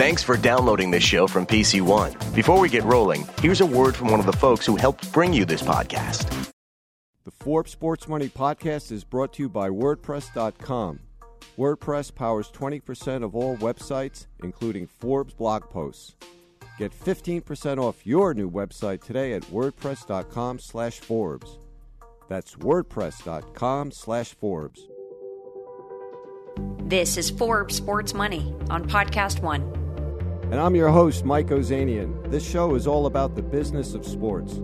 Thanks for downloading this show from PC One. Before we get rolling, here's a word from one of the folks who helped bring you this podcast. The Forbes Sports Money podcast is brought to you by WordPress.com. WordPress powers 20% of all websites, including Forbes blog posts. Get 15% off your new website today at wordpress.com slash Forbes. That's wordpress.com slash Forbes. This is Forbes Sports Money on Podcast One. And I'm your host, Mike Ozanian. This show is all about the business of sports.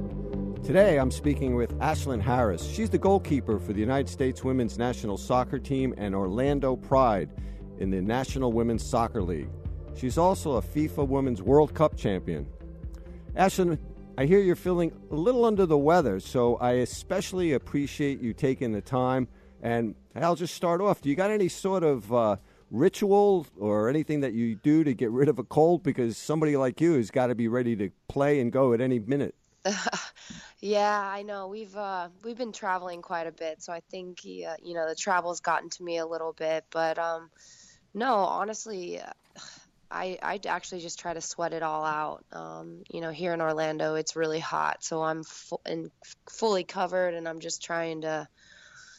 Today, I'm speaking with Ashlyn Harris. She's the goalkeeper for the United States women's national soccer team and Orlando Pride in the National Women's Soccer League. She's also a FIFA Women's World Cup champion. Ashlyn, I hear you're feeling a little under the weather, so I especially appreciate you taking the time. And I'll just start off. Do you got any sort of uh, ritual or anything that you do to get rid of a cold? Because somebody like you has got to be ready to play and go at any minute. yeah, I know. We've uh, we've been traveling quite a bit, so I think uh, you know the travel's gotten to me a little bit. But um, no, honestly, I I actually just try to sweat it all out. Um, you know, here in Orlando, it's really hot, so I'm fu- and fully covered, and I'm just trying to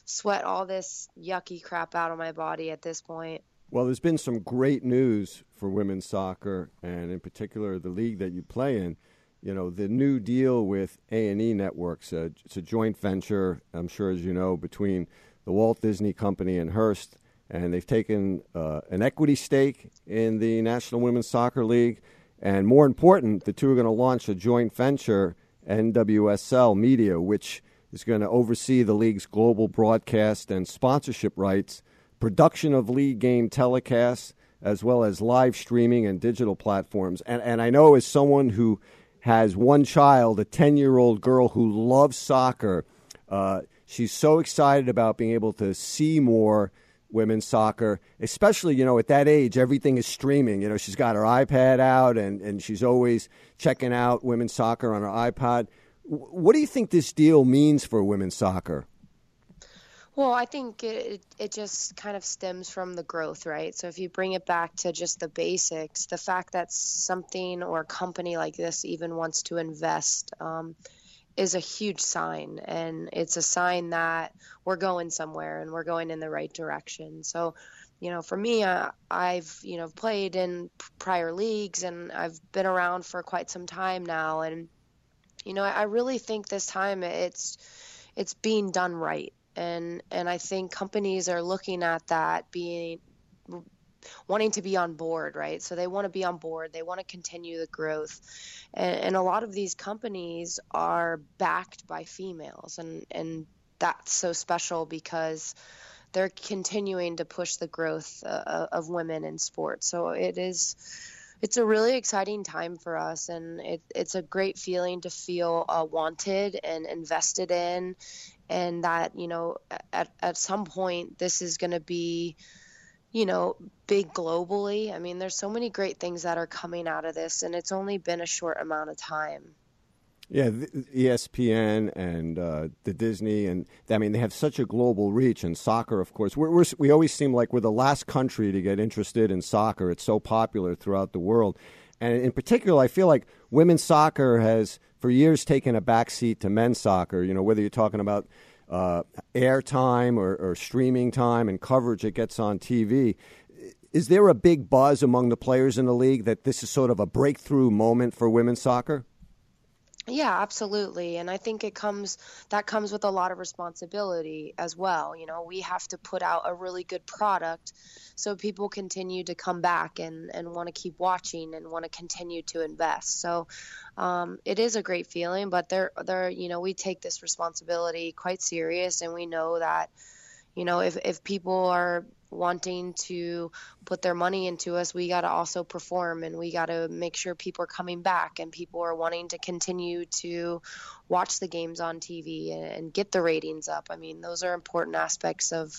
sweat all this yucky crap out of my body at this point. Well, there's been some great news for women's soccer, and in particular the league that you play in. You know, the new deal with A and E Networks. Uh, it's a joint venture, I'm sure, as you know, between the Walt Disney Company and Hearst and they've taken uh, an equity stake in the National Women's Soccer League. And more important, the two are going to launch a joint venture, NWSL Media, which is going to oversee the league's global broadcast and sponsorship rights, production of league game telecasts, as well as live streaming and digital platforms. And, and I know as someone who has one child, a 10 year old girl who loves soccer, uh, she's so excited about being able to see more women's soccer, especially, you know, at that age, everything is streaming. You know, she's got her iPad out and, and she's always checking out women's soccer on her iPad. What do you think this deal means for women's soccer? Well, I think it, it just kind of stems from the growth, right? So if you bring it back to just the basics, the fact that something or a company like this even wants to invest um, – is a huge sign. And it's a sign that we're going somewhere and we're going in the right direction. So you know for me uh, i've you know played in prior leagues and i've been around for quite some time now. And you know i really think this time it's it's being done right and and i think companies are looking at that being wanting to be on board, right? So they want to be on board. They want to continue the growth, and, and a lot of these companies are backed by females, and and that's so special because they're continuing to push the growth uh, of women in sports. So it is it's a really exciting time for us and it, it's a great feeling to feel uh, wanted and invested in and that you know at, at some point this is going to be you know, big globally. I mean, there's so many great things that are coming out of this, and it's only been a short amount of time. Yeah, ESPN and uh, the Disney, and I mean, they have such a global reach. And soccer, of course, we're, we're, we always seem like we're the last country to get interested in soccer. It's so popular throughout the world. And in particular, I feel like women's soccer has, for years, taken a backseat to men's soccer. You know, whether you're talking about uh, airtime or, or streaming time and coverage it gets on TV. Is there a big buzz among the players in the league that this is sort of a breakthrough moment for women's soccer? Yeah, absolutely. And I think it comes that comes with a lot of responsibility as well. You know, we have to put out a really good product so people continue to come back and, and want to keep watching and want to continue to invest. So um, it is a great feeling, but there there you know, we take this responsibility quite serious and we know that you know, if, if people are wanting to put their money into us, we got to also perform and we got to make sure people are coming back and people are wanting to continue to watch the games on TV and, and get the ratings up. I mean, those are important aspects of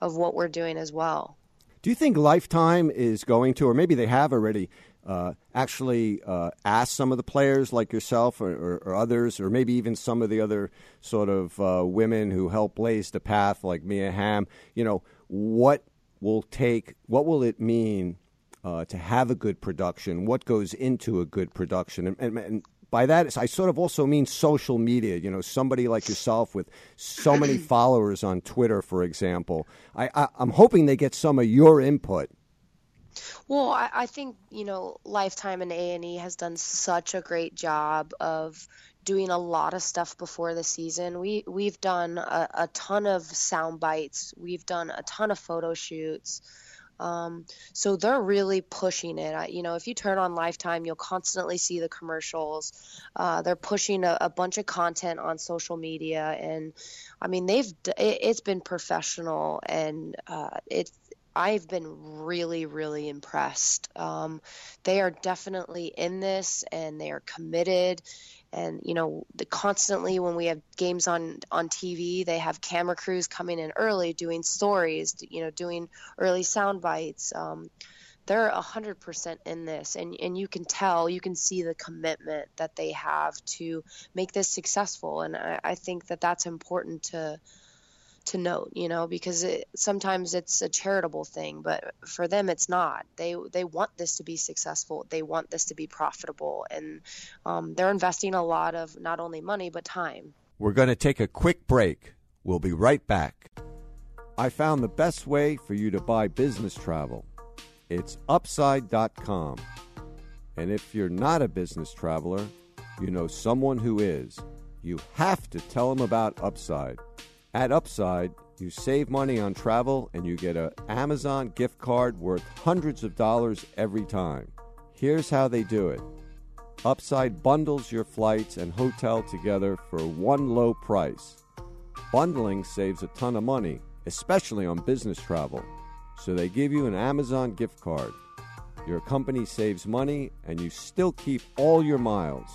of what we're doing as well. Do you think Lifetime is going to, or maybe they have already, uh, actually uh, some of the players like yourself or, or, or, others, or maybe even some of the other sort of uh, women who help blaze the path, like Mia Hamm, you know, what will take, what will it mean uh, to have a good production? What goes into a good production? And, and, and by that, I sort of also mean social media. You know, somebody like yourself with so many followers on Twitter, for example. I, I, I'm hoping they get some of your input. Well, I, I think you know Lifetime and A and E has done such a great job of doing a lot of stuff before the season. We we've done a, a ton of sound bites. We've done a ton of photo shoots. Um, so they're really pushing it. I, you know, if you turn on Lifetime, you'll constantly see the commercials. Uh, they're pushing a, a, bunch of content on social media, and I mean, they've it, has been professional, and uh, it's I've been really, really impressed. Um, they are definitely in this and they are committed. And you know, the, constantly when we have games on on TV, they have camera crews coming in early, doing stories, you know, doing early sound bites. Um, they're a hundred percent in this, and and you can tell, you can see the commitment that they have to make this successful. And I, I think that that's important to to note, you know, because it, sometimes it's a charitable thing, but for them it's not. They they want this to be successful. They want this to be profitable, and um, they're investing a lot of not only money but time. We're going to take a quick break. We'll be right back. I found the best way for you to buy business travel. It's upside.com. And if you're not a business traveler, you know someone who is. You have to tell them about Upside. At Upside, you save money on travel and you get an Amazon gift card worth hundreds of dollars every time. Here's how they do it Upside bundles your flights and hotel together for one low price. Bundling saves a ton of money, especially on business travel. So they give you an Amazon gift card. Your company saves money and you still keep all your miles.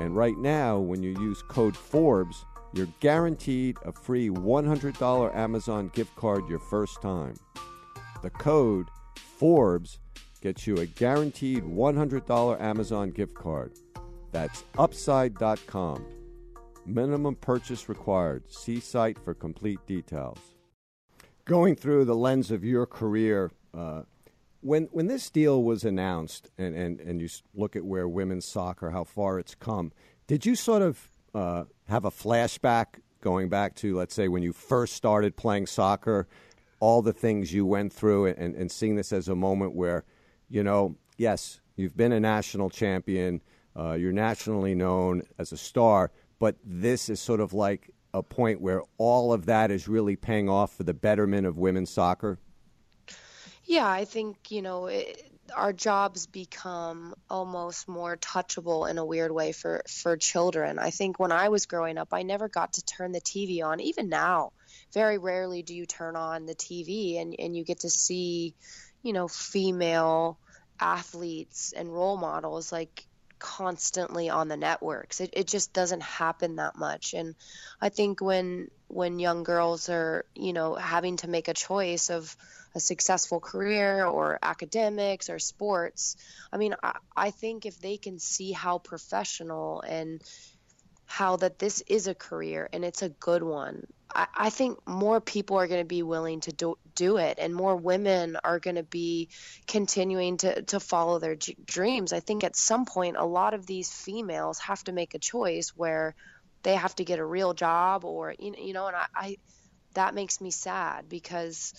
And right now, when you use code Forbes, you're guaranteed a free $100 Amazon gift card your first time. The code Forbes gets you a guaranteed $100 Amazon gift card. That's upside.com. Minimum purchase required. See site for complete details. Going through the lens of your career, uh, when when this deal was announced, and, and, and you look at where women's soccer, how far it's come, did you sort of uh, have a flashback going back to, let's say, when you first started playing soccer, all the things you went through, and, and seeing this as a moment where, you know, yes, you've been a national champion, uh, you're nationally known as a star, but this is sort of like a point where all of that is really paying off for the betterment of women's soccer? Yeah, I think, you know, it, our jobs become almost more touchable in a weird way for for children. I think when I was growing up, I never got to turn the TV on. Even now, very rarely do you turn on the TV and and you get to see, you know, female athletes and role models like constantly on the networks. It it just doesn't happen that much. And I think when when young girls are, you know, having to make a choice of a successful career or academics or sports. I mean, I, I think if they can see how professional and how that this is a career and it's a good one. I, I think more people are going to be willing to do, do it, and more women are going to be continuing to, to follow their g- dreams. I think at some point, a lot of these females have to make a choice where they have to get a real job, or you know, and I, I that makes me sad because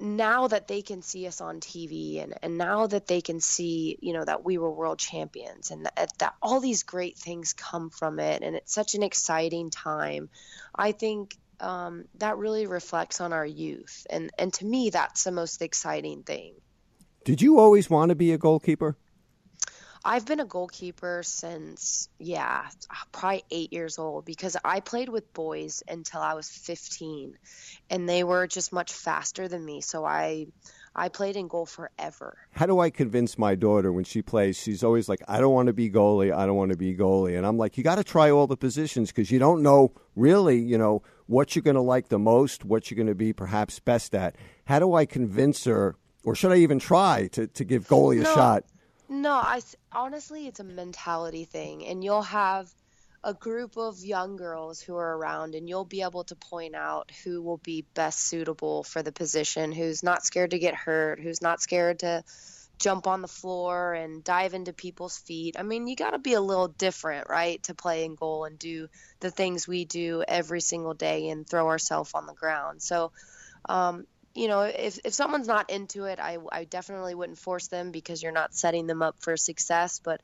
now that they can see us on TV and, and now that they can see, you know, that we were world champions and that, that all these great things come from it and it's such an exciting time, I think um, that really reflects on our youth. And, and to me, that's the most exciting thing. Did you always want to be a goalkeeper? I've been a goalkeeper since, yeah, probably eight years old because I played with boys until I was 15 and they were just much faster than me. So I. I played in goal forever. How do I convince my daughter when she plays? She's always like, I don't want to be goalie. I don't want to be goalie. And I'm like, you got to try all the positions because you don't know really, you know, what you're going to like the most, what you're going to be perhaps best at. How do I convince her, or should I even try to, to give goalie a shot? No, I honestly, it's a mentality thing, and you'll have a group of young girls who are around and you'll be able to point out who will be best suitable for the position who's not scared to get hurt who's not scared to jump on the floor and dive into people's feet. I mean you got to be a little different right to play in goal and do the things we do every single day and throw ourselves on the ground. So um, you know, if, if someone's not into it, I, I definitely wouldn't force them because you're not setting them up for success. But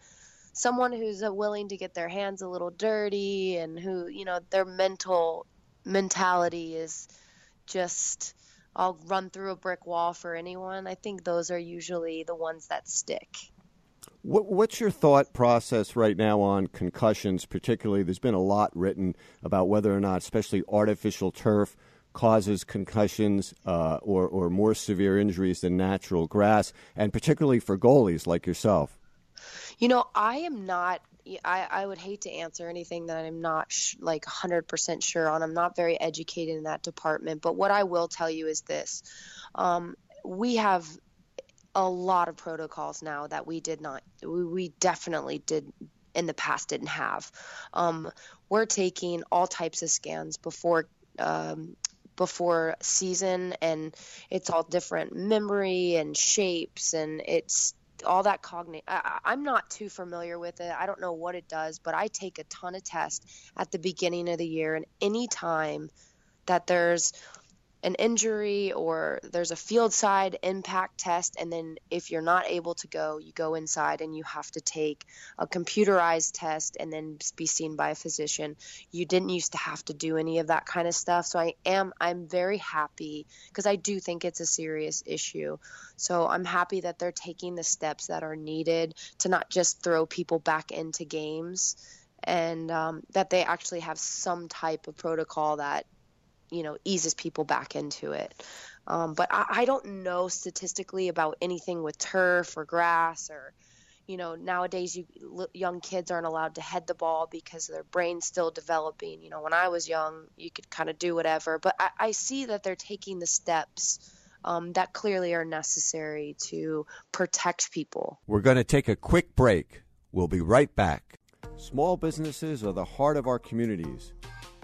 someone who's uh, willing to get their hands a little dirty and who, you know, their mental mentality is just, I'll run through a brick wall for anyone. I think those are usually the ones that stick. What, what's your thought process right now on concussions, particularly? There's been a lot written about whether or not, especially artificial turf, causes concussions uh, or, or more severe injuries than natural grass, and particularly for goalies like yourself? You know, I am not. I, I would hate to answer anything that I'm not sh- like 100% sure on. I'm not very educated in that department. But what I will tell you is this um, we have a lot of protocols now that we did not, we, we definitely did in the past didn't have. Um, we're taking all types of scans before um, before season and it's all different memory and shapes and it's all that cognitive i'm not too familiar with it. I don't know what it does but i take a ton of tests at the beginning of the year and any time that there's an injury or there's a field side impact test and then if you're not able to go you go inside and you have to take a computerized test and then be seen by a physician. You didn't used to have to do any of that kind of stuff. So i am i'm very happy because i do think it's a serious issue. So i'm happy that they're taking the steps that are needed to not just throw people back into games and um, that they actually have some type of protocol that you know eases people back into it. Um, but I, I don't know statistically about anything with turf or grass or you know nowadays you young kids aren't allowed to head the ball because their brain's still developing. You know when i was young you could kind of do whatever. But I, I, see that they're taking the steps um, that clearly are necessary to protect people. We're going to take a quick break. We'll be right back. Small businesses are the heart of our communities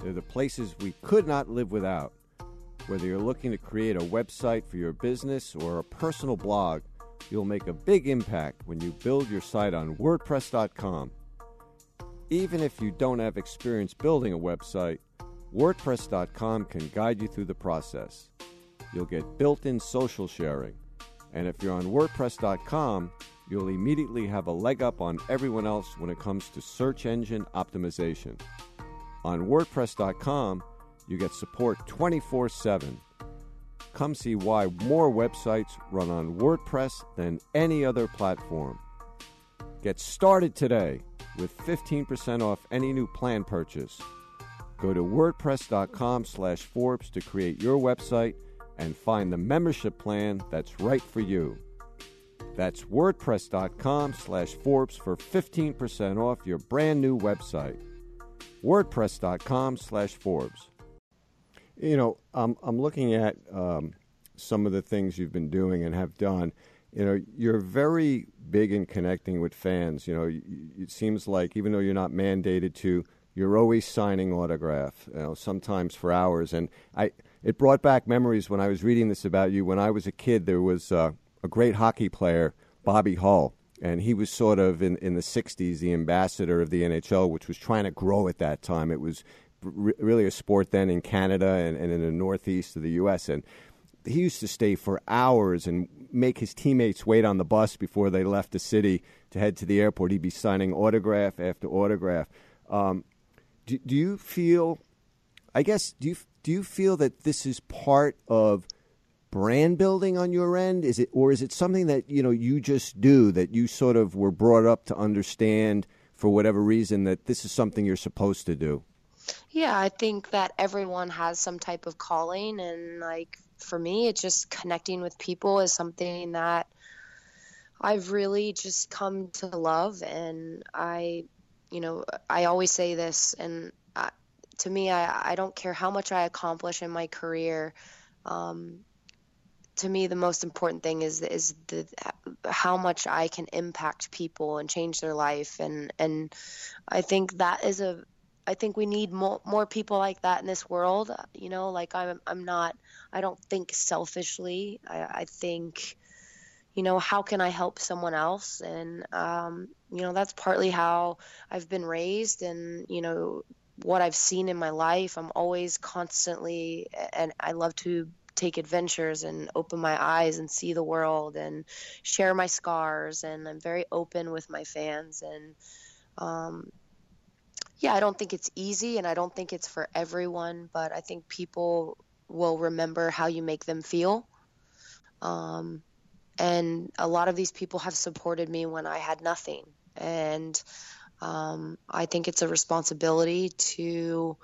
they're the places we could not live without. Whether you're looking to create a website for your business or a personal blog, you'll make a big impact when you build your site on WordPress.com. Even if you don't have experience building a website, WordPress.com can guide you through the process. You'll get built in social sharing. And if you're on WordPress.com, you'll immediately have a leg up on everyone else when it comes to search engine optimization. On WordPress.com, you get support 24 7. Come see why more websites run on WordPress than any other platform. Get started today with 15% off any new plan purchase. Go to wordpress.com slash Forbes to create your website and find the membership plan that's right for you. That's wordpress.com slash Forbes for 15% off your brand new website wordpress.com slash Forbes. You know, I'm, I'm looking at um, some of the things you've been doing and have done. You know, you're very big in connecting with fans. You know, it seems like even though you're not mandated to, you're always signing autograph. You know, sometimes for hours. And I, it brought back memories when I was reading this about you. When I was a kid, there was uh, a great hockey player, Bobby Hull, and he was sort of in, in the 60s the ambassador of the NHL, which was trying to grow at that time. It was r- really a sport then in Canada and, and in the northeast of the U.S. And he used to stay for hours and make his teammates wait on the bus before they left the city to head to the airport. He'd be signing autograph after autograph. Um, do, do you feel? I guess do you do you feel that this is part of brand building on your end? Is it or is it something that you know you just do that you sort of were brought up to understand for whatever reason that this is something you're supposed to do? Yeah, I think that everyone has some type of calling and like for me it's just connecting with people is something that I've really just come to love and I you know, I always say this and I, to me I I don't care how much I accomplish in my career um, to me the most important thing is is the how much I can impact people and change their life and and I think that is a I think we need more more people like that in this world. You know, like I'm I'm not I don't think selfishly. I, I think, you know, how can I help someone else? And um, you know, that's partly how I've been raised, and you know, what I've seen in my life. I'm always constantly, and I love to take adventures and open my eyes and see the world and share my scars. And I'm very open with my fans and. Um, yeah, I don't think it's easy and I don't think it's for everyone, but I think people will remember how you make them feel. Um, and a lot of these people have supported me when I had nothing. And um, I think it's a responsibility to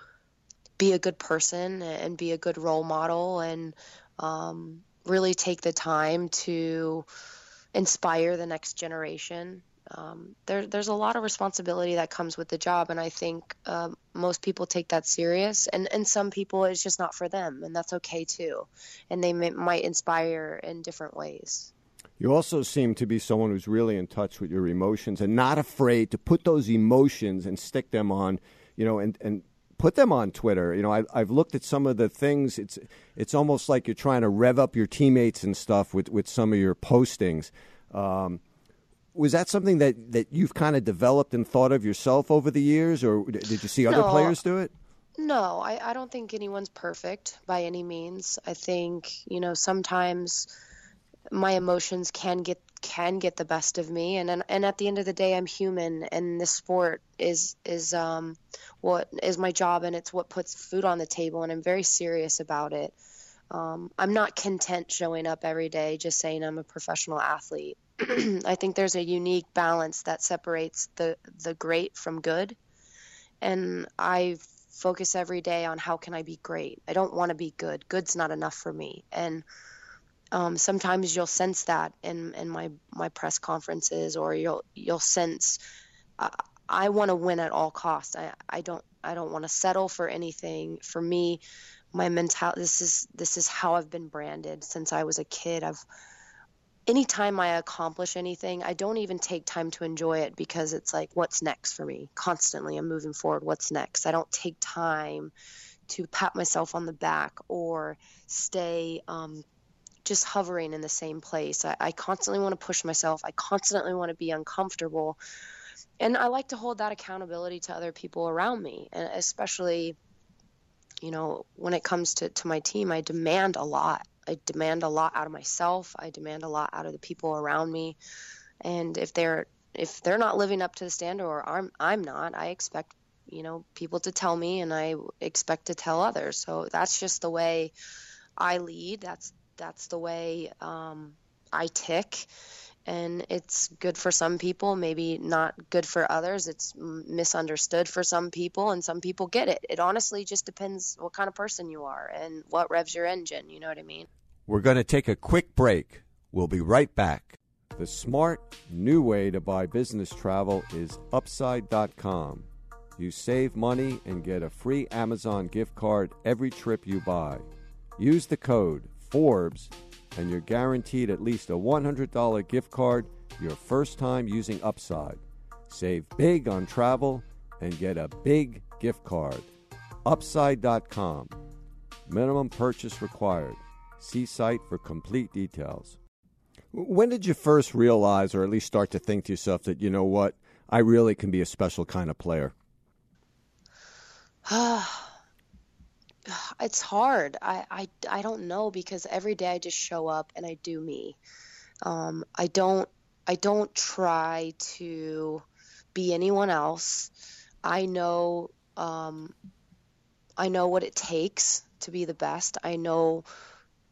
be a good person and be a good role model and um, really take the time to inspire the next generation um, there, there's a lot of responsibility that comes with the job, and I think um, most people take that serious. And and some people it's just not for them, and that's okay too. And they may, might inspire in different ways. You also seem to be someone who's really in touch with your emotions and not afraid to put those emotions and stick them on, you know, and and put them on Twitter. You know, I, I've looked at some of the things. It's it's almost like you're trying to rev up your teammates and stuff with with some of your postings. Um, was that something that, that you've kind of developed and thought of yourself over the years, or did you see other no, players do it? No, I, I don't think anyone's perfect by any means. I think you know sometimes my emotions can get can get the best of me, and and, at the end of the day, I'm human, and this sport is is um what is my job, and it's what puts food on the table, and I'm very serious about it. Um, I'm not content showing up every day just saying I'm a professional athlete. I think there's a unique balance that separates the the great from good, and I focus every day on how can I be great. I don't want to be good. Good's not enough for me, and um, sometimes you'll sense that in in my my press conferences, or you'll you'll sense uh, I want to win at all costs. I I don't I don't want to settle for anything. For me, my mentality this is this is how I've been branded since I was a kid. I've anytime I accomplish anything, I don't even take time to enjoy it because it's like, what's next for me? Constantly, I'm moving forward. What's next? I don't take time to pat myself on the back or stay um, just hovering in the same place. I, I constantly want to push myself. I constantly want to be uncomfortable. And I like to hold that accountability to other people around me, and especially, you know, when it comes to, to my team, I demand a lot. I demand a lot out of myself. I demand a lot out of the people around me. And if they're if they're not living up to the standard or I'm I'm not, I expect you know people to tell me and I expect to tell others. So that's just the way I lead. That's that's the way um, I tick. And it's good for some people, maybe not good for others. It's misunderstood for some people, and some people get it. It honestly just depends what kind of person you are and what revs your engine. You know what I mean? We're going to take a quick break. We'll be right back. The smart new way to buy business travel is upside.com. You save money and get a free Amazon gift card every trip you buy. Use the code Forbes and you're guaranteed at least a $100 gift card your first time using Upside. Save big on travel and get a big gift card. Upside.com. Minimum purchase required. See site for complete details. When did you first realize, or at least start to think to yourself, that, you know what, I really can be a special kind of player? it's hard. I, I, I don't know because every day I just show up and I do me. Um, I don't I don't try to be anyone else. I know um, I know what it takes to be the best. I know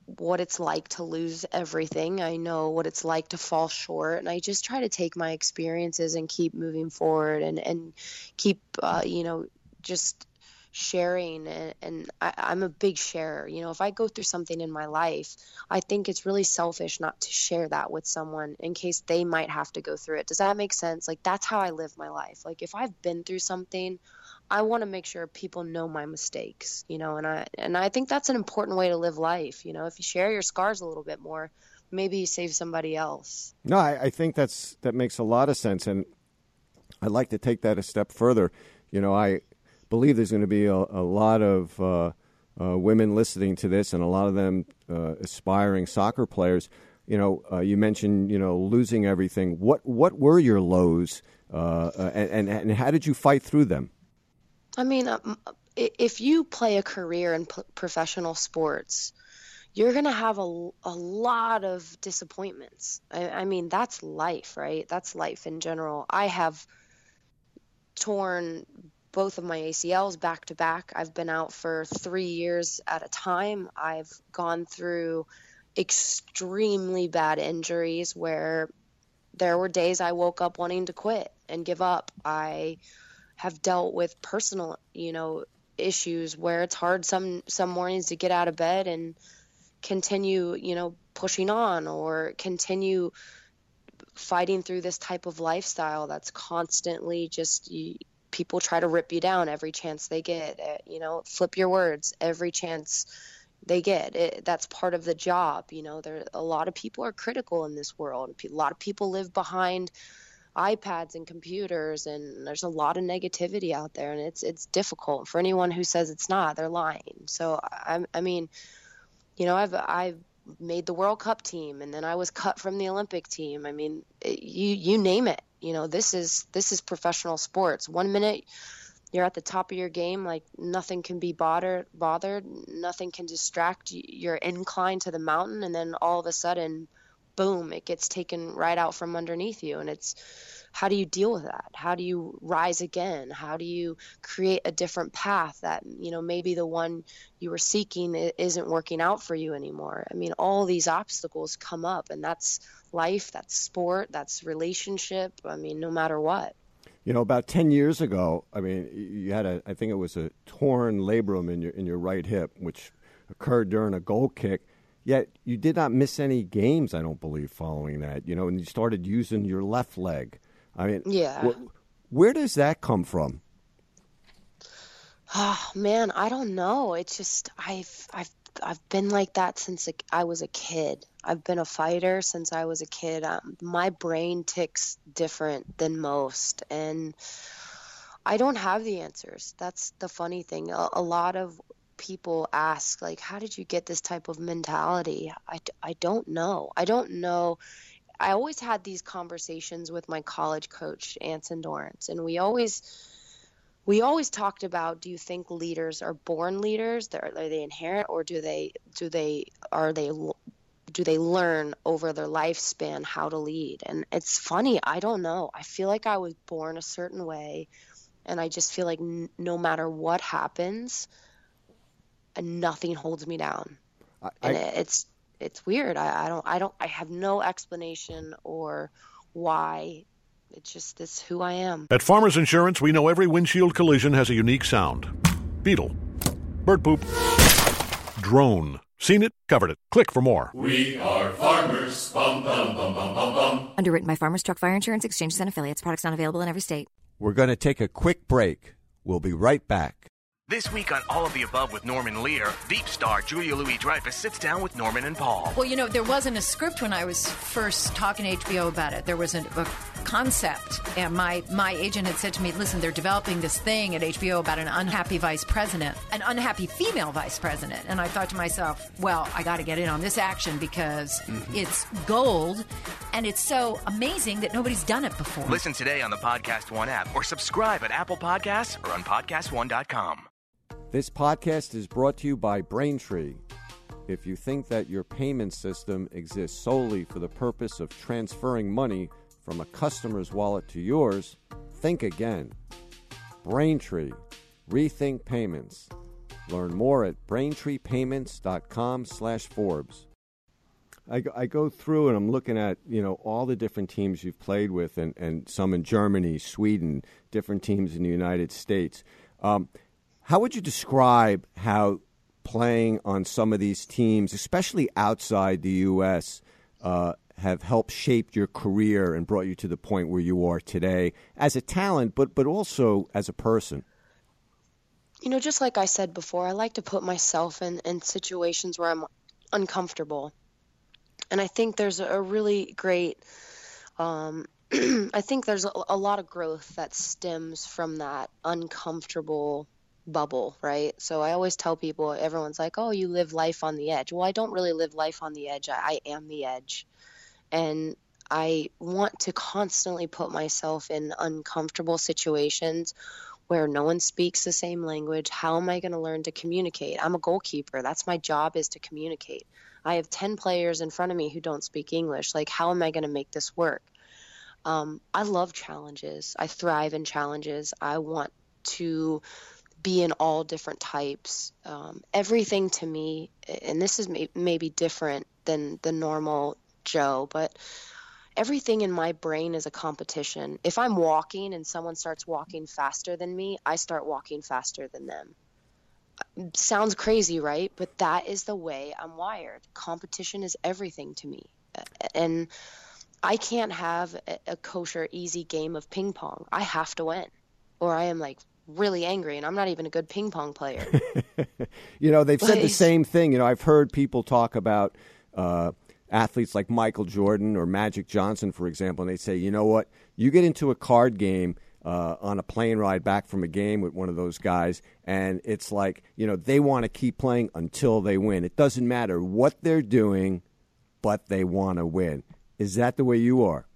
what it's like to lose everything. I know what it's like to fall short, and I just try to take my experiences and keep moving forward and and keep uh, you know just sharing and, and I, i'm a big sharer you know if i go through something in my life i think it's really selfish not to share that with someone in case they might have to go through it does that make sense like that's how i live my life like if i've been through something I want to make sure people know my mistakes, you know, and I and I think that's an important way to live life. You know, if you share your scars a little bit more, maybe you save somebody else. No, I, I think that's that makes a lot of sense, and I'd like to take that a step further. You know, I believe there's going to be a, a lot of uh, uh, women listening to this, and a lot of them uh, aspiring soccer players. You know, uh, you mentioned you know losing everything. What what were your lows, uh, and, and and how did you fight through them? I mean, um, if you play a career in professional sports, you're going to have a, a lot of disappointments. I, I, mean, that's life, right? That's life in general. I have torn both of my ACLs back to back. I've been out for three years at a time. I've gone through extremely bad injuries where there were days I woke up wanting to quit and give up. I have dealt with personal, you know, issues where it's hard some some mornings to get out of bed and continue, you know, pushing on or continue fighting through this type of lifestyle that's constantly just people try to rip you down every chance they get. Uh, you know, flip your words every chance they get. It, that's part of the job. You know, there a lot of people are critical in this world. A lot of people live behind iPads and computers, and there's a lot of negativity out there, and it's it's difficult for anyone who says it's not. They're lying. So I, I mean, you know, I've I've made the World Cup team, and then I was cut from the Olympic team. I mean, it, you you name it. You know, this is this is professional sports. One minute you're at the top of your game, like nothing can be bothered, bothered, nothing can distract your incline to the mountain, and then all of a sudden, boom, it gets taken right out from underneath you, and it's how do you deal with that how do you rise again how do you create a different path that you know maybe the one you were seeking isn't working out for you anymore i mean all these obstacles come up and that's life that's sport that's relationship i mean no matter what you know, about ten years ago, I mean, you had a, I think it was a torn labrum in your in your right hip, which occurred during a goal kick. Yet you did not miss any games, I don't believe, following that. You know, and you started using your left leg. I mean, yeah. Wh- where does that come from? Oh man, I don't know. It's just I've I've I've been like that since I was a kid. I've been a fighter since I was a kid. Um, my brain ticks different than most, and I don't have the answers. That's the funny thing. A, a lot of people ask, like, how did you get this type of mentality? I, I don't know. I don't know I always had these conversations with my college coach, Anson Dorrance, and we always we always talked about do you think leaders are born leaders? Are they inherent or do they do they are they do they learn over their lifespan how to lead? And it's funny i don't know. I feel like i was born a certain way and i just feel like n- no matter what happens nothing holds me down. I, and it's it's weird. I, I don't I don't I have no explanation or why. It's just this who I am. At Farmers Insurance, we know every windshield collision has a unique sound. Beetle. Bird poop. Drone. Seen it, covered it. Click for more. We are farmers. Bum, bum, bum, bum, bum, bum. Underwritten by Farmers Truck Fire Insurance Exchanges and Affiliates. Products not available in every state. We're going to take a quick break. We'll be right back. This week on All of the Above with Norman Lear, Veep star Julia Louis Dreyfus sits down with Norman and Paul. Well, you know, there wasn't a script when I was first talking to HBO about it. There was a, a concept, and my, my agent had said to me, listen, they're developing this thing at HBO about an unhappy vice president, an unhappy female vice president. And I thought to myself, well, I got to get in on this action because mm-hmm. it's gold, and it's so amazing that nobody's done it before. Listen today on the Podcast One app or subscribe at Apple Podcasts or on PodcastOne.com. This podcast is brought to you by Braintree. If you think that your payment system exists solely for the purpose of transferring money from a customer's wallet to yours, think again. Braintree. Rethink payments. Learn more at braintreepayments.com slash Forbes. I go, I go through and I'm looking at, you know, all the different teams you've played with and, and some in Germany, Sweden, different teams in the United States. Um, how would you describe how playing on some of these teams, especially outside the U.S., uh, have helped shape your career and brought you to the point where you are today as a talent, but but also as a person? You know, just like I said before, I like to put myself in, in situations where I'm uncomfortable. And I think there's a really great, um, I think there's a, a lot of growth that stems from that uncomfortable bubble, right? So I always tell people, everyone's like, oh, you live life on the edge. Well, I don't really live life on the edge. I, I am the edge. And I want to constantly put myself in uncomfortable situations where no one speaks the same language. How am I going to learn to communicate? I'm a goalkeeper. That's my job is to communicate. I have 10 players in front of me who don't speak English. Like, how am I going to make this work? Um, I love challenges. I thrive in challenges. I want to be in all different types. Um, everything to me, and this is may- maybe different than the normal Joe, but everything in my brain is a competition. If I'm walking and someone starts walking faster than me, I start walking faster than them. Sounds crazy, right? But that is the way I'm wired. Competition is everything to me. And I can't have a, a kosher, easy game of ping pong. I have to win, or I am like really angry, and I'm not even a good ping pong player. you know, they've said the same thing. You know, I've heard people talk about uh, athletes like Michael Jordan or Magic Johnson, for example, and they say, you know what, you get into a card game. Uh, on a plane ride back from a game with one of those guys, and it's like, you know, they want to keep playing until they win. It doesn't matter what they're doing, but they want to win. Is that the way you are?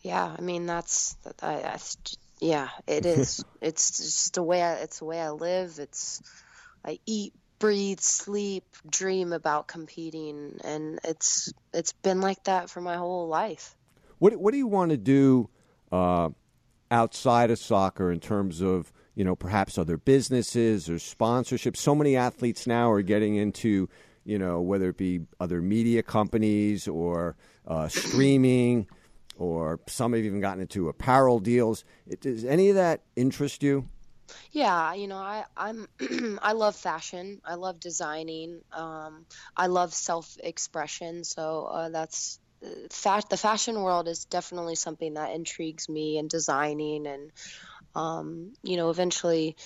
Yeah, I mean that's that's yeah, it is. it's just the way I, it's the way I live. It's I eat, breathe, sleep, dream about competing, and it's it's been like that for my whole life. What what do you want to do uh, outside of soccer in terms of you know perhaps other businesses or sponsorships? So many athletes now are getting into you know whether it be other media companies or uh, streaming, or some have even gotten into apparel deals. It, does any of that interest you? Yeah, you know, I I'm I love fashion. I love designing. Um, I love self expression. So uh, that's uh, fa- the fashion world is definitely something that intrigues me and designing and um, you know eventually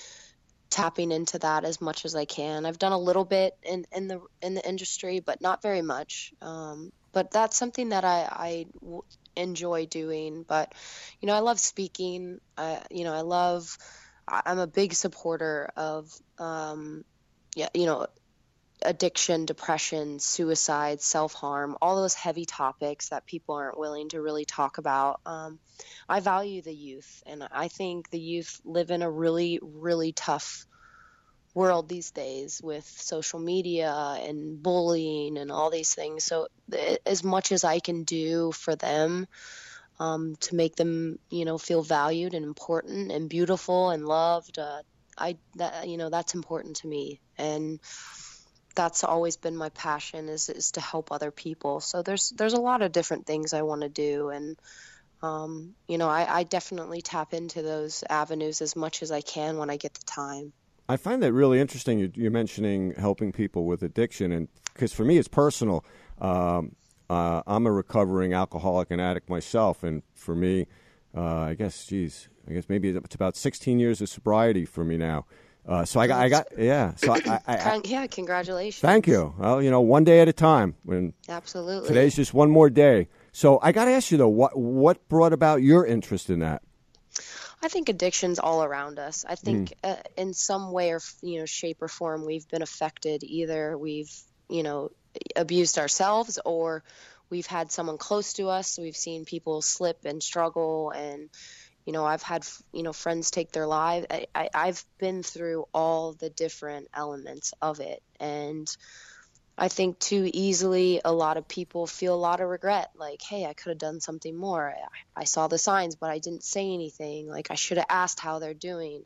tapping into that as much as I can. I've done a little bit in, in the in the industry, but not very much. Um, but that's something that I, I enjoy doing. But you know, I love speaking. I, you know, I love. I'm a big supporter of, um, yeah, you know, addiction, depression, suicide, self harm, all those heavy topics that people aren't willing to really talk about. Um, I value the youth, and I think the youth live in a really, really tough world these days with social media and bullying and all these things. So, as much as I can do for them, um, to make them, you know, feel valued and important and beautiful and loved, uh, I that you know that's important to me, and that's always been my passion is is to help other people. So there's there's a lot of different things I want to do, and um, you know, I, I definitely tap into those avenues as much as I can when I get the time. I find that really interesting. You're, you're mentioning helping people with addiction, and because for me, it's personal. Um, uh, I'm a recovering alcoholic and addict myself, and for me, uh, I guess, geez, I guess maybe it's about 16 years of sobriety for me now. Uh, so I got, I got, yeah. So I, I, I, yeah, congratulations. Thank you. Well, you know, one day at a time. When absolutely today's just one more day. So I got to ask you though, what what brought about your interest in that? I think addiction's all around us. I think mm. uh, in some way or you know shape or form we've been affected. Either we've you know abused ourselves or we've had someone close to us. We've seen people slip and struggle, and you know I've had you know friends take their lives. I, I, I've been through all the different elements of it, and I think too easily a lot of people feel a lot of regret. Like, hey, I could have done something more. I, I saw the signs, but I didn't say anything. Like, I should have asked how they're doing.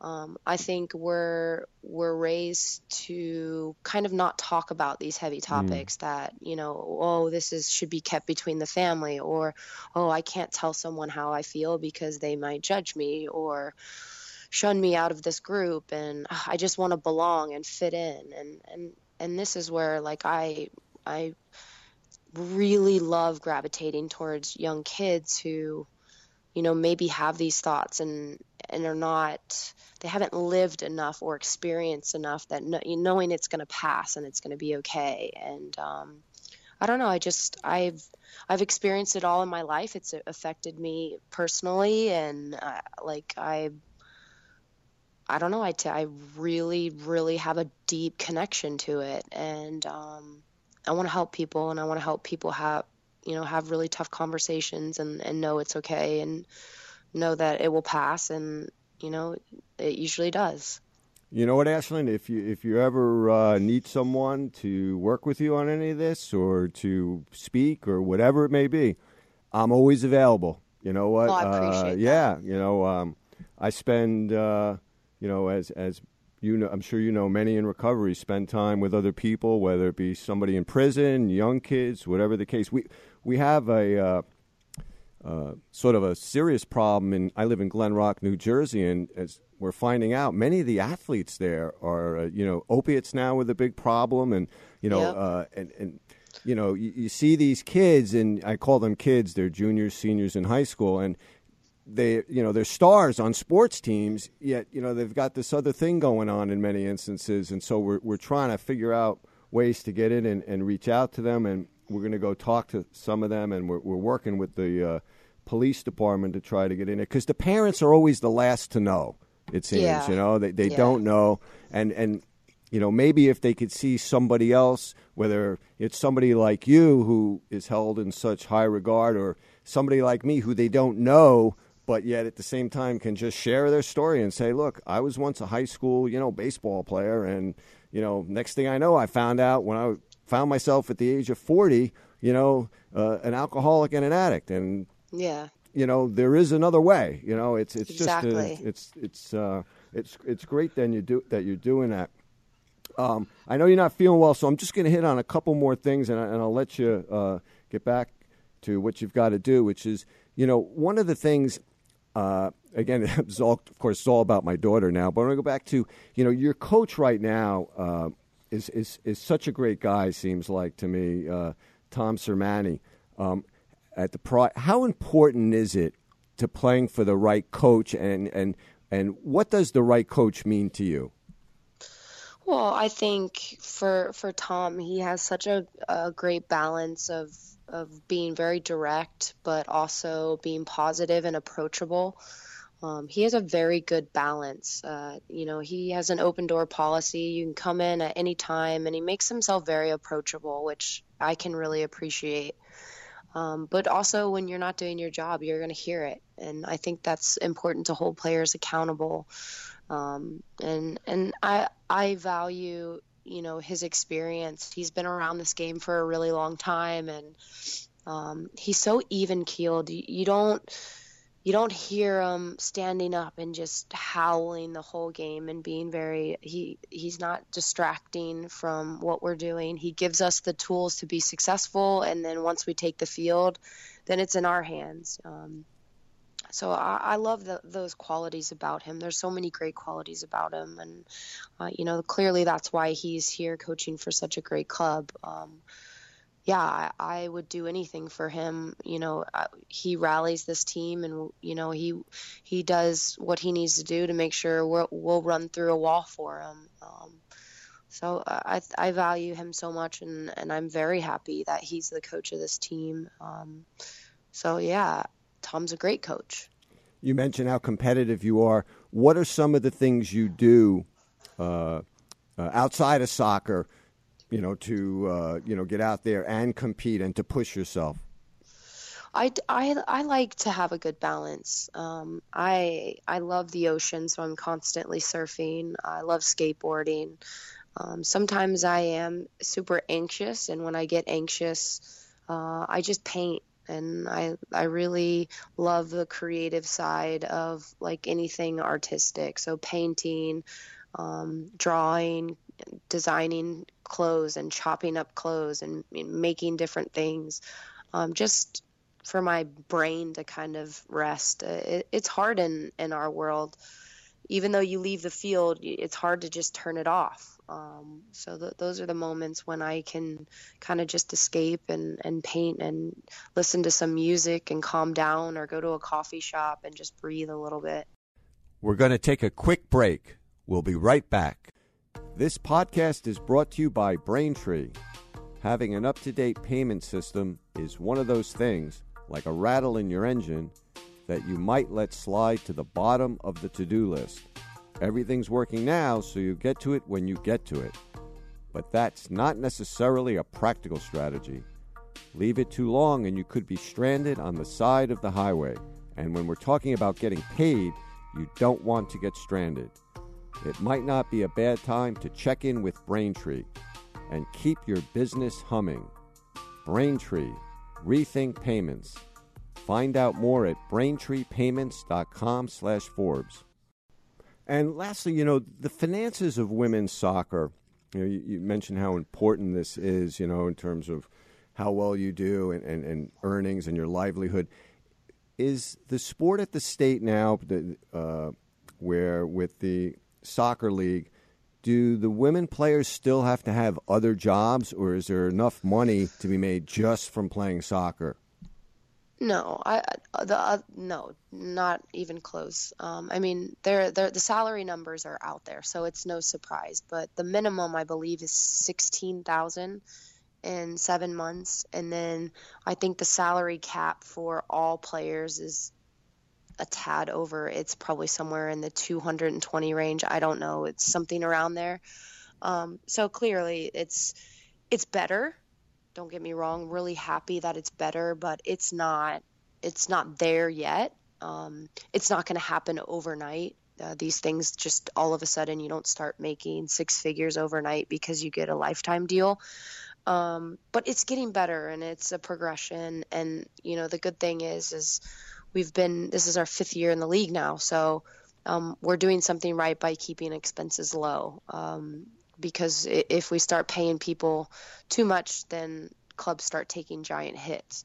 Um, I think we're we're raised to kind of not talk about these heavy mm. topics mm. that you know oh this is should be kept between the family or oh I can't tell someone how I feel because they might judge me or shun me out of this group and I just want to belong and fit in and and and this is where like I I really love gravitating towards young kids who you know maybe have these thoughts and and are not they haven't lived enough or experienced enough that no, knowing it's going to pass and it's going to be okay. And um, I don't know I just I've I've experienced it all in my life. It's affected me personally and uh, like I I don't know. I, t- I really, really have a deep connection to it, and um, I want to help people, and I want to help people have, you know, have really tough conversations, and and know it's okay, and know that it will pass, and you know, it usually does. You know what, Ashlyn? If you if you ever uh, need someone to work with you on any of this, or to speak, or whatever it may be, I'm always available. You know what? Oh, I uh, yeah, you know, um, I spend, uh, you know, as as you know, I'm sure you know, many in recovery spend time with other people, whether it be somebody in prison, young kids, whatever the case. We we have a uh, uh, sort of a serious problem, and I live in Glen Rock, New Jersey, and as we're finding out, many of the athletes there are, uh, you know, opiates now with a big problem, and you know, Yep. uh, and and you know, you, you see these kids, and I call them kids. They're juniors, seniors in high school, and they, you know, they're stars on sports teams. Yet, you know, they've got this other thing going on in many instances, and so we're we're trying to figure out ways to get in and, and reach out to them, and we're going to go talk to some of them, and we're we're working with the uh, police department to try to get in there because the parents are always the last to know. It seems, Yeah. you know, they they Yeah. don't know, and and you know maybe if they could see somebody else, whether it's somebody like you who is held in such high regard, or somebody like me who they don't know, but yet at the same time can just share their story and say, look, I was once a high school, you know, baseball player, and you know, next thing I know, I found out when I found myself at the age of forty, you know, uh, an alcoholic and an addict, and Yeah. you know there is another way you know it's it's Exactly. just a, it's it's uh it's it's great then you do that you're doing that um i know you're not feeling well so i'm just going to hit on a couple more things and, I, and i'll let you uh get back to what you've got to do which is you know one of the things uh, again, it's all, of course, it's all about my daughter now. But I want to go back to, you know, your coach right now uh, is, is is such a great guy. Seems like to me, uh, Tom Sermanni. Um, at the pri- how important is it to playing for the right coach, and and and what does the right coach mean to you? Well, I think for for Tom, he has such a, a great balance of of being very direct, but also being positive and approachable. Um, he has a very good balance. Uh, you know, he has an open door policy. You can come in at any time, and he makes himself very approachable, which I can really appreciate. Um, but also, when you're not doing your job, you're going to hear it, and I think that's important to hold players accountable. Um, and and I I value you know his experience. He's been around this game for a really long time, and um, he's so even keeled. You, don't you don't hear him standing up and just howling the whole game and being very he he's not distracting from what we're doing. He gives us the tools to be successful, and then once we take the field, then it's in our hands. Um, so I, I love the, those qualities about him. There's so many great qualities about him, and uh, you know clearly that's why he's here coaching for such a great club. Um, yeah, I, I would do anything for him. You know, uh, he rallies this team, and you know he he does what he needs to do to make sure we'll, we'll run through a wall for him. Um, so uh, I I value him so much, and and I'm very happy that he's the coach of this team. Um, so yeah, Tom's a great coach. You mentioned how competitive you are. What are some of the things you do uh, uh, outside of soccer? You know, to uh, you know get out there and compete and to push yourself. I, I, I like to have a good balance. Um, I I love the ocean, so I'm constantly surfing. I love skateboarding. Um, sometimes I am super anxious, and when I get anxious, uh, I just paint. And I I really love the creative side of like anything artistic. So painting, um, drawing, designing clothes, and chopping up clothes, and, making different things. Um, just for my brain to kind of rest. It, it's hard in in our world. Even though you leave the field, it's hard to just turn it off. Um, so th- those are the moments when I can kind of just escape and, and paint and listen to some music and calm down or go to a coffee shop and just breathe a little bit. We're going to take a quick break. We'll be right back. This podcast is brought to you by Braintree. Having an up to date payment system is one of those things, like a rattle in your engine, that you might let slide to the bottom of the to do list. Everything's working now, so you get to it when you get to it. But that's not necessarily a practical strategy. Leave it too long and you could be stranded on the side of the highway. And when we're talking about getting paid, you don't want to get stranded. It might not be a bad time to check in with Braintree and keep your business humming. Braintree, rethink payments. Find out more at braintreepayments.com slash Forbes. And lastly, you know, the finances of women's soccer. You know, you, you, mentioned how important this is, you know, in terms of how well you do and, and, and earnings and your livelihood. Is the sport at the state now, uh, where with the soccer league, do the women players still have to have other jobs, or is there enough money to be made just from playing soccer? No, I the uh, no, not even close. Um, I mean, they're, the salary numbers are out there, so it's no surprise. But the minimum, I believe, is sixteen thousand in seven months, and then I think the salary cap for all players is a tad over. It's probably somewhere in the two hundred and twenty range. I don't know. It's something around there. Um, so clearly, it's it's better don't get me wrong, really happy that it's better, but it's not it's not there yet. Um, it's not going to happen overnight. Uh, these things just all of a sudden you don't start making six figures overnight because you get a lifetime deal. Um, but it's getting better and it's a progression. And you know the good thing is is we've been this is our fifth year in the league now, so um, we're doing something right by keeping expenses low. Um, because if we start paying people too much, then clubs start taking giant hits.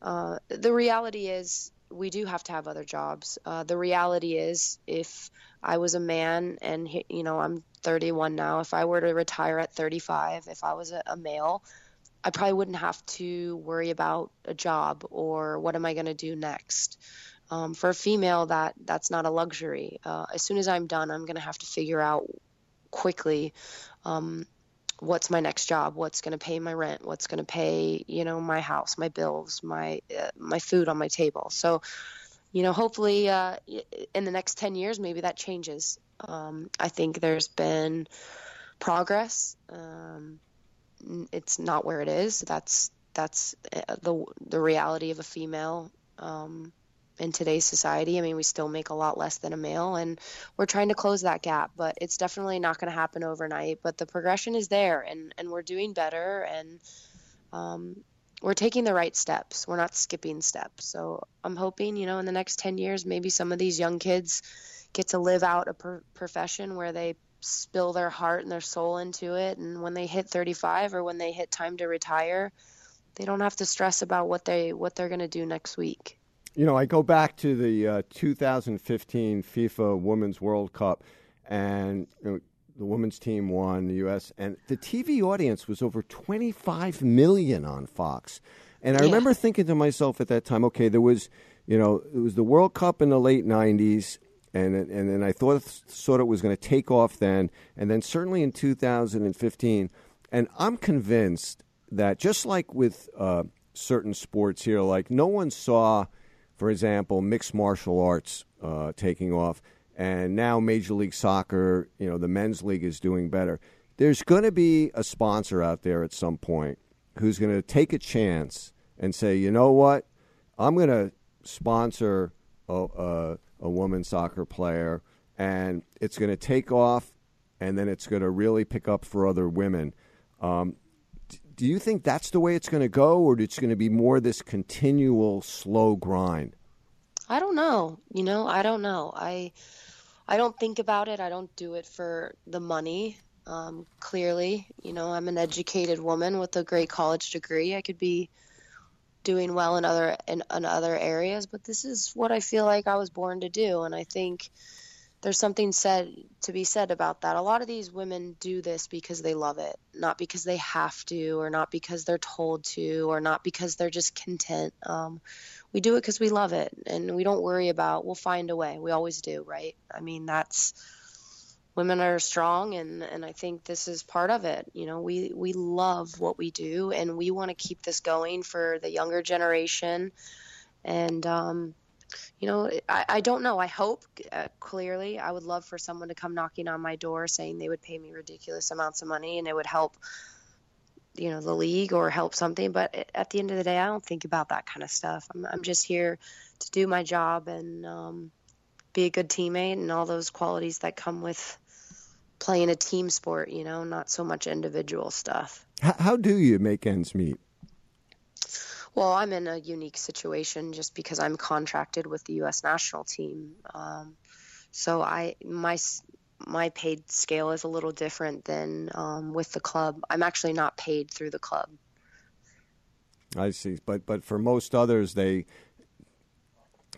Uh, the reality is, we do have to have other jobs. Uh, the reality is, if I was a man and you know I'm 31 now, if I were to retire at 35, if I was a, a male, I probably wouldn't have to worry about a job or what am I going to do next. Um, for a female, that that's not a luxury. Uh, as soon as I'm done, I'm going to have to figure out quickly um, what's my next job? What's going to pay my rent? What's going to pay you know my house my bills my uh, my food on my table? So you know hopefully uh, in the next 10 years maybe that changes. Um, i think there's been progress. Um, it's not where it is. That's that's uh, the the reality of a female. Um, in today's society. I mean, we still make a lot less than a male, and we're trying to close that gap. But it's definitely not going to happen overnight. But the progression is there, and and we're doing better, and um, we're taking the right steps. We're not skipping steps. So I'm hoping, you know, in the next ten years, maybe some of these young kids get to live out a profession where they spill their heart and their soul into it, and when they hit 35 or when they hit time to retire. They don't have to stress about what they what they're going to do next week. You know, I go back to the uh, 2015 FIFA Women's World Cup, and you know, the women's team won the U.S. and the TV audience was over 25 million on Fox. And I yeah. remember thinking to myself at that time, okay, there was, you know, it was the World Cup in the late 90s, and and then I thought thought it was going to take off then, and then certainly in 2015, and I'm convinced that just like with uh, certain sports here, like no one saw for example, mixed martial arts uh, taking off, and now Major League Soccer, you know, the men's league is doing better. There's going to be a sponsor out there at some point who's going to take a chance and say, you know what, I'm going to sponsor a, a, a woman soccer player, and it's going to take off, and then it's going to really pick up for other women. Um, do you think that's the way it's going to go, or it's going to be more this continual slow grind? I don't know. You know, I don't know. I I don't think about it. I don't do it for the money. Um, clearly, you know, I'm an educated woman with a great college degree. I could be doing well in other in, in other areas, but this is what I feel like I was born to do, and I think there's something said to be said about that. A lot of these women do this because they love it, not because they have to, or not because they're told to, or not because they're just content. Um, we do it because we love it, and we don't worry about. We'll find a way. We always do, right? I mean, that's women are strong, and and I think this is part of it. You know, we we love what we do, and we want to keep this going for the younger generation, and um, you know, I, I don't know. I hope uh, clearly. I would love for someone to come knocking on my door saying they would pay me ridiculous amounts of money and it would help, you know, the league or help something. But at the end of the day, I don't think about that kind of stuff. I'm, I'm just here to do my job and um, be a good teammate and all those qualities that come with playing a team sport, you know, not so much individual stuff. How, how do you make ends meet? Well, I'm in a unique situation just because I'm contracted with the U.S. national team. Um, so I my my paid scale is a little different than um, with the club. I'm actually not paid through the club. I see, but but for most others, they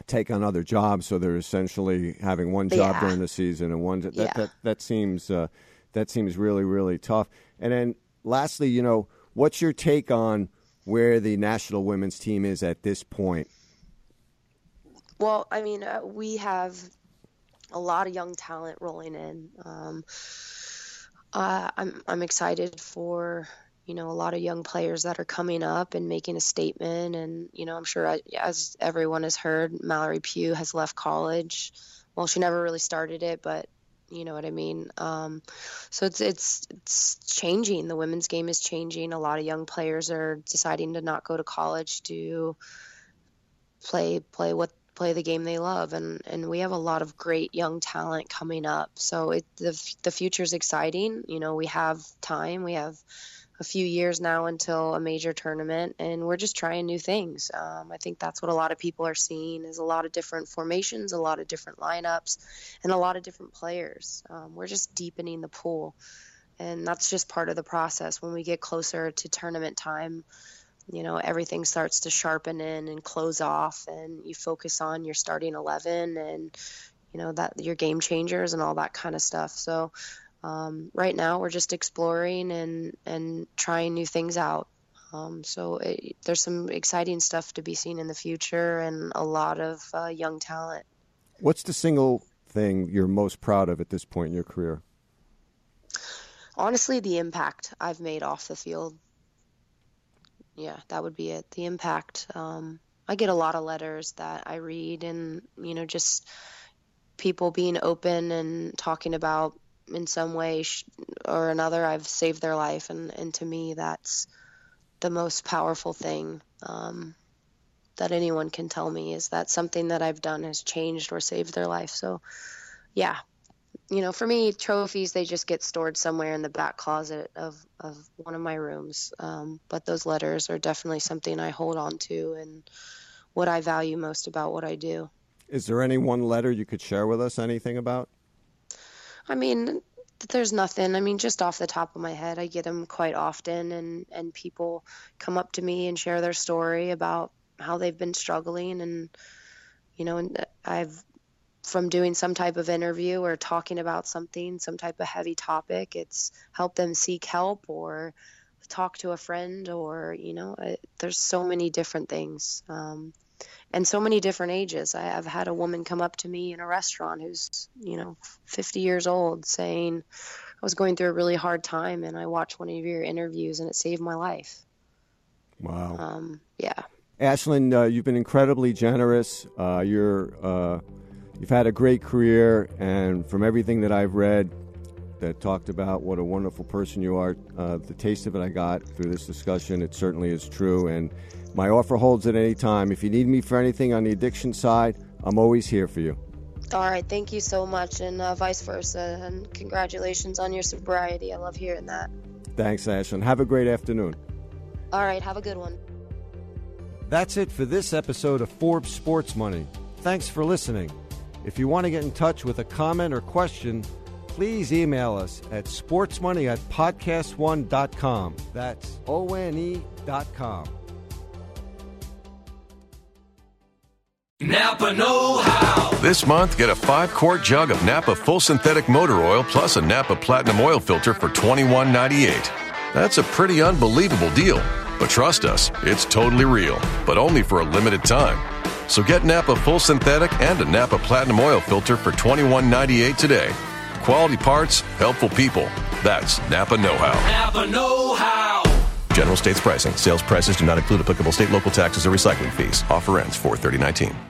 take on other jobs, so they're essentially having one job Yeah. during the season and one. That Yeah. that, that seems uh, that seems really really tough. And then lastly, you know, what's your take on where the national women's team is at this point? Well, I mean, uh, we have a lot of young talent rolling in. Um, uh, I'm I'm excited for you know a lot of young players that are coming up and making a statement. And you know, I'm sure uh, as everyone has heard, Mallory Pugh has left college. Well, she never really started it, but you know what I mean. Um, so it's it's it's changing. The women's game is changing. A lot of young players are deciding to not go to college to play play what play the game they love and and we have a lot of great young talent coming up so it the the future's exciting you know we have time we have a few years now until a major tournament and we're just trying new things. Um, i think that's what a lot of people are seeing is a lot of different formations a lot of different lineups and a lot of different players. Um, we're just deepening the pool and that's just part of the process. When we get closer to tournament time you know everything starts to sharpen in and close off and you focus on your starting 11 and you know that your game changers and all that kind of stuff. So um, right now we're just exploring and and trying new things out. Um, so it, there's some exciting stuff to be seen in the future and a lot of uh, young talent. What's the single thing you're most proud of at this point in your career? honestly the impact i've made off the field. Yeah that would be it. The impact um, i get a lot of letters that i read and you know just people being open and talking about in some way or another i've saved their life and, and to me that's the most powerful thing um, that anyone can tell me is that something that i've done has changed or saved their life so yeah you know, for me, trophies they just get stored somewhere in the back closet of of one of my rooms. Um, but those letters are definitely something I hold on to and what I value most about what I do. Is there any one letter you could share with us anything about? I mean, there's nothing. I mean, just off the top of my head, I get them quite often, and and people come up to me and share their story about how they've been struggling, and you know, and I've from doing some type of interview or talking about something, some type of heavy topic, it's helped them seek help or talk to a friend, or you know, it, there's so many different things. Um, and so many different ages. I, I've had a woman come up to me in a restaurant who's, you know, 50 years old saying, I was going through a really hard time and I watched one of your interviews and it saved my life. Wow. Um, yeah. Ashlyn, uh, you've been incredibly generous. Uh, you're, uh, you've had a great career, and from everything that I've read that talked about what a wonderful person you are, uh, the taste of it I got through this discussion, it certainly is true. And my offer holds at any time. If you need me for anything on the addiction side, I'm always here for you. All right. Thank you so much. And uh, vice versa. And congratulations on your sobriety. I love hearing that. Thanks, Ashlyn. Have a great afternoon. All right. Have a good one. That's it for this episode of Forbes Sports Money. Thanks for listening. If you want to get in touch with a comment or question, please email us at sportsmoney at podcast1.com. That's O N E dot com. Napa Know How. This month, get a five quart jug of Napa Full Synthetic Motor Oil plus a Napa Platinum Oil Filter for $21.98. That's a pretty unbelievable deal. But trust us, it's totally real, but only for a limited time. So get Napa Full Synthetic and a Napa Platinum Oil Filter for $21.98 today. Quality parts, helpful people. That's Napa Know How. Napa Know How. General States pricing. Sales prices do not include applicable state, local taxes, or recycling fees. Offer ends 43019.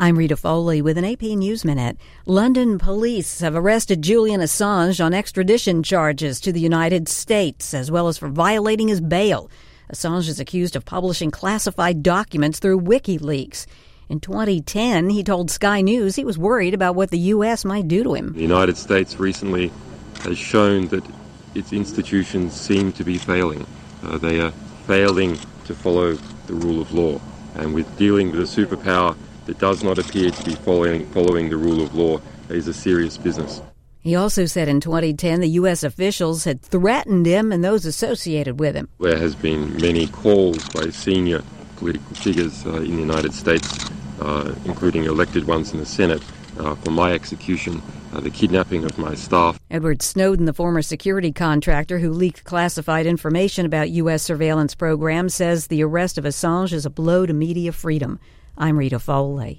I'm Rita Foley with an AP News Minute. London police have arrested Julian Assange on extradition charges to the United States, as well as for violating his bail. Assange is accused of publishing classified documents through WikiLeaks. In 2010, he told Sky News he was worried about what the U.S. might do to him. The United States recently has shown that its institutions seem to be failing. Uh, they are failing to follow the rule of law. And with dealing with a superpower that does not appear to be following, following the rule of law is a serious business. He also said in 2010 the U.S. officials had threatened him and those associated with him. There has been many calls by senior political figures uh, in the United States, uh, including elected ones in the Senate, uh, for my execution, uh, the kidnapping of my staff. Edward Snowden, the former security contractor who leaked classified information about U.S. surveillance programs, says the arrest of Assange is a blow to media freedom. I'm Rita Foley.